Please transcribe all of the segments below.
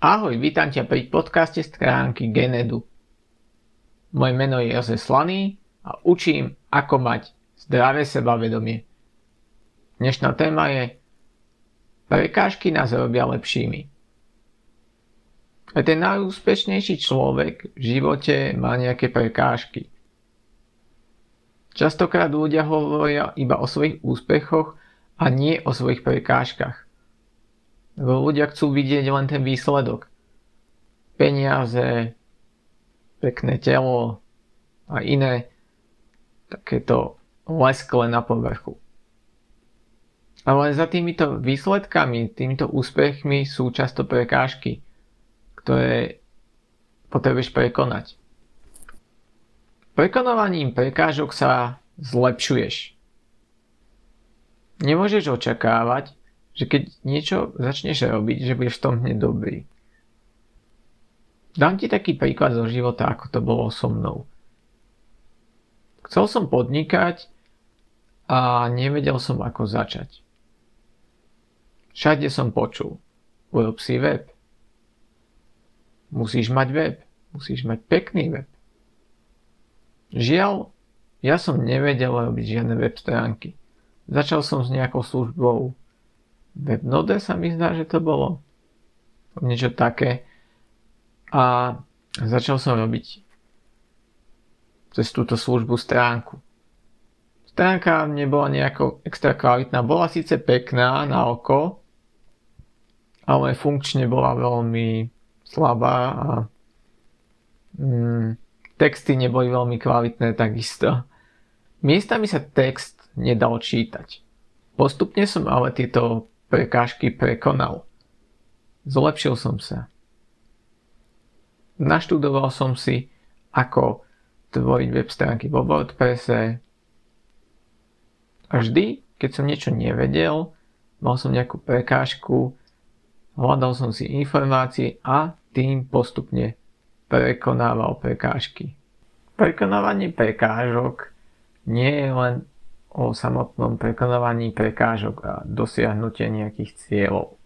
Ahoj, vítam ťa pri podcaste stránky Genedu. Moje meno je Jose Slaný a učím, ako mať zdravé sebavedomie. Dnešná téma je Prekážky nás robia lepšími. A ten najúspešnejší človek v živote má nejaké prekážky. Častokrát ľudia hovoria iba o svojich úspechoch a nie o svojich prekážkach. Lebo ľudia chcú vidieť len ten výsledok. Peniaze, pekné telo a iné takéto leskle na povrchu. Ale za týmito výsledkami, týmito úspechmi sú často prekážky, ktoré potrebuješ prekonať. Prekonovaním prekážok sa zlepšuješ. Nemôžeš očakávať, že keď niečo začneš robiť, že budeš v tom hneď dobrý. Dám ti taký príklad zo života, ako to bolo so mnou. Chcel som podnikať a nevedel som, ako začať. Všade som počul. Urob si web. Musíš mať web. Musíš mať pekný web. Žiaľ, ja som nevedel robiť žiadne web stránky. Začal som s nejakou službou Webnode sa mi zdá, že to bolo. Niečo také. A začal som robiť cez túto službu stránku. Stránka nebola nejako extra kvalitná. Bola síce pekná na oko, ale funkčne bola veľmi slabá a mm, texty neboli veľmi kvalitné takisto. Miestami sa text nedal čítať. Postupne som ale tieto prekážky prekonal. Zlepšil som sa. Naštudoval som si, ako tvoriť web stránky vo WordPresse. A vždy, keď som niečo nevedel, mal som nejakú prekážku, hľadal som si informácie a tým postupne prekonával prekážky. Prekonávanie prekážok nie je len o samotnom prekonovaní prekážok a dosiahnutie nejakých cieľov.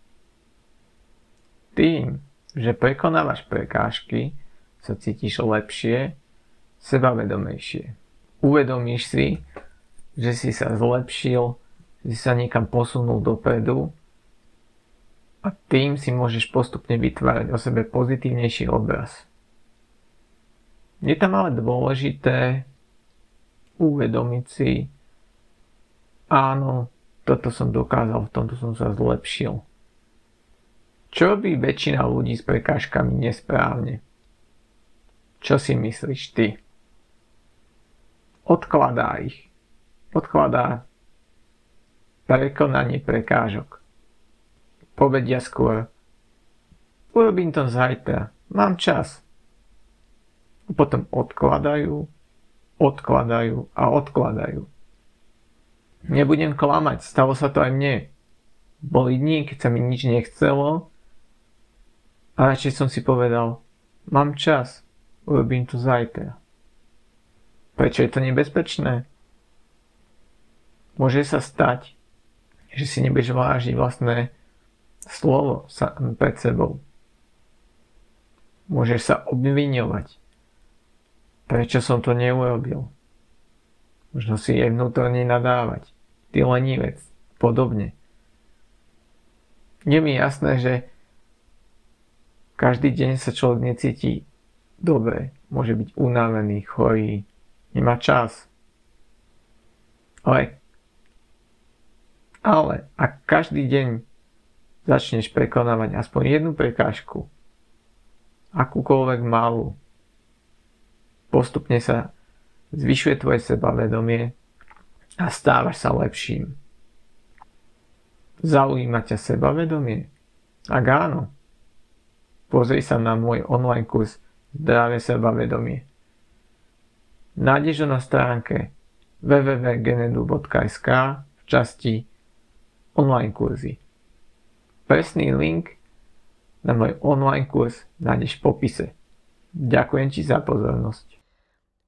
Tým, že prekonávaš prekážky, sa cítiš lepšie, sebavedomejšie. Uvedomíš si, že si sa zlepšil, že sa niekam posunul dopredu a tým si môžeš postupne vytvárať o sebe pozitívnejší obraz. Je tam ale dôležité uvedomiť si, áno, toto som dokázal, v tomto som sa zlepšil. Čo robí väčšina ľudí s prekážkami nesprávne? Čo si myslíš ty? Odkladá ich. Odkladá prekonanie prekážok. Povedia skôr, urobím to zajtra, mám čas. Potom odkladajú, odkladajú a odkladajú. Nebudem klamať, stalo sa to aj mne. Boli dní, keď sa mi nič nechcelo a radšej som si povedal, mám čas, urobím to zajtra. Prečo je to nebezpečné? Môže sa stať, že si nebudeš vážiť vlastné slovo pred sebou. Môžeš sa obviňovať. Prečo som to neurobil? Možno si aj vnútorne nadávať ty lenivec, podobne. Je mi jasné, že každý deň sa človek necíti dobre, môže byť unavený, chorý, nemá čas. Ale, ale ak každý deň začneš prekonávať aspoň jednu prekážku, akúkoľvek malú, postupne sa zvyšuje tvoje sebavedomie, a stávaš sa lepším. Zaujíma ťa sebavedomie? Ak áno, pozri sa na môj online kurz Zdravé sebavedomie. Nájdeš ho na stránke www.genedu.sk v časti online kurzy. Presný link na môj online kurz nájdeš v popise. Ďakujem ti za pozornosť.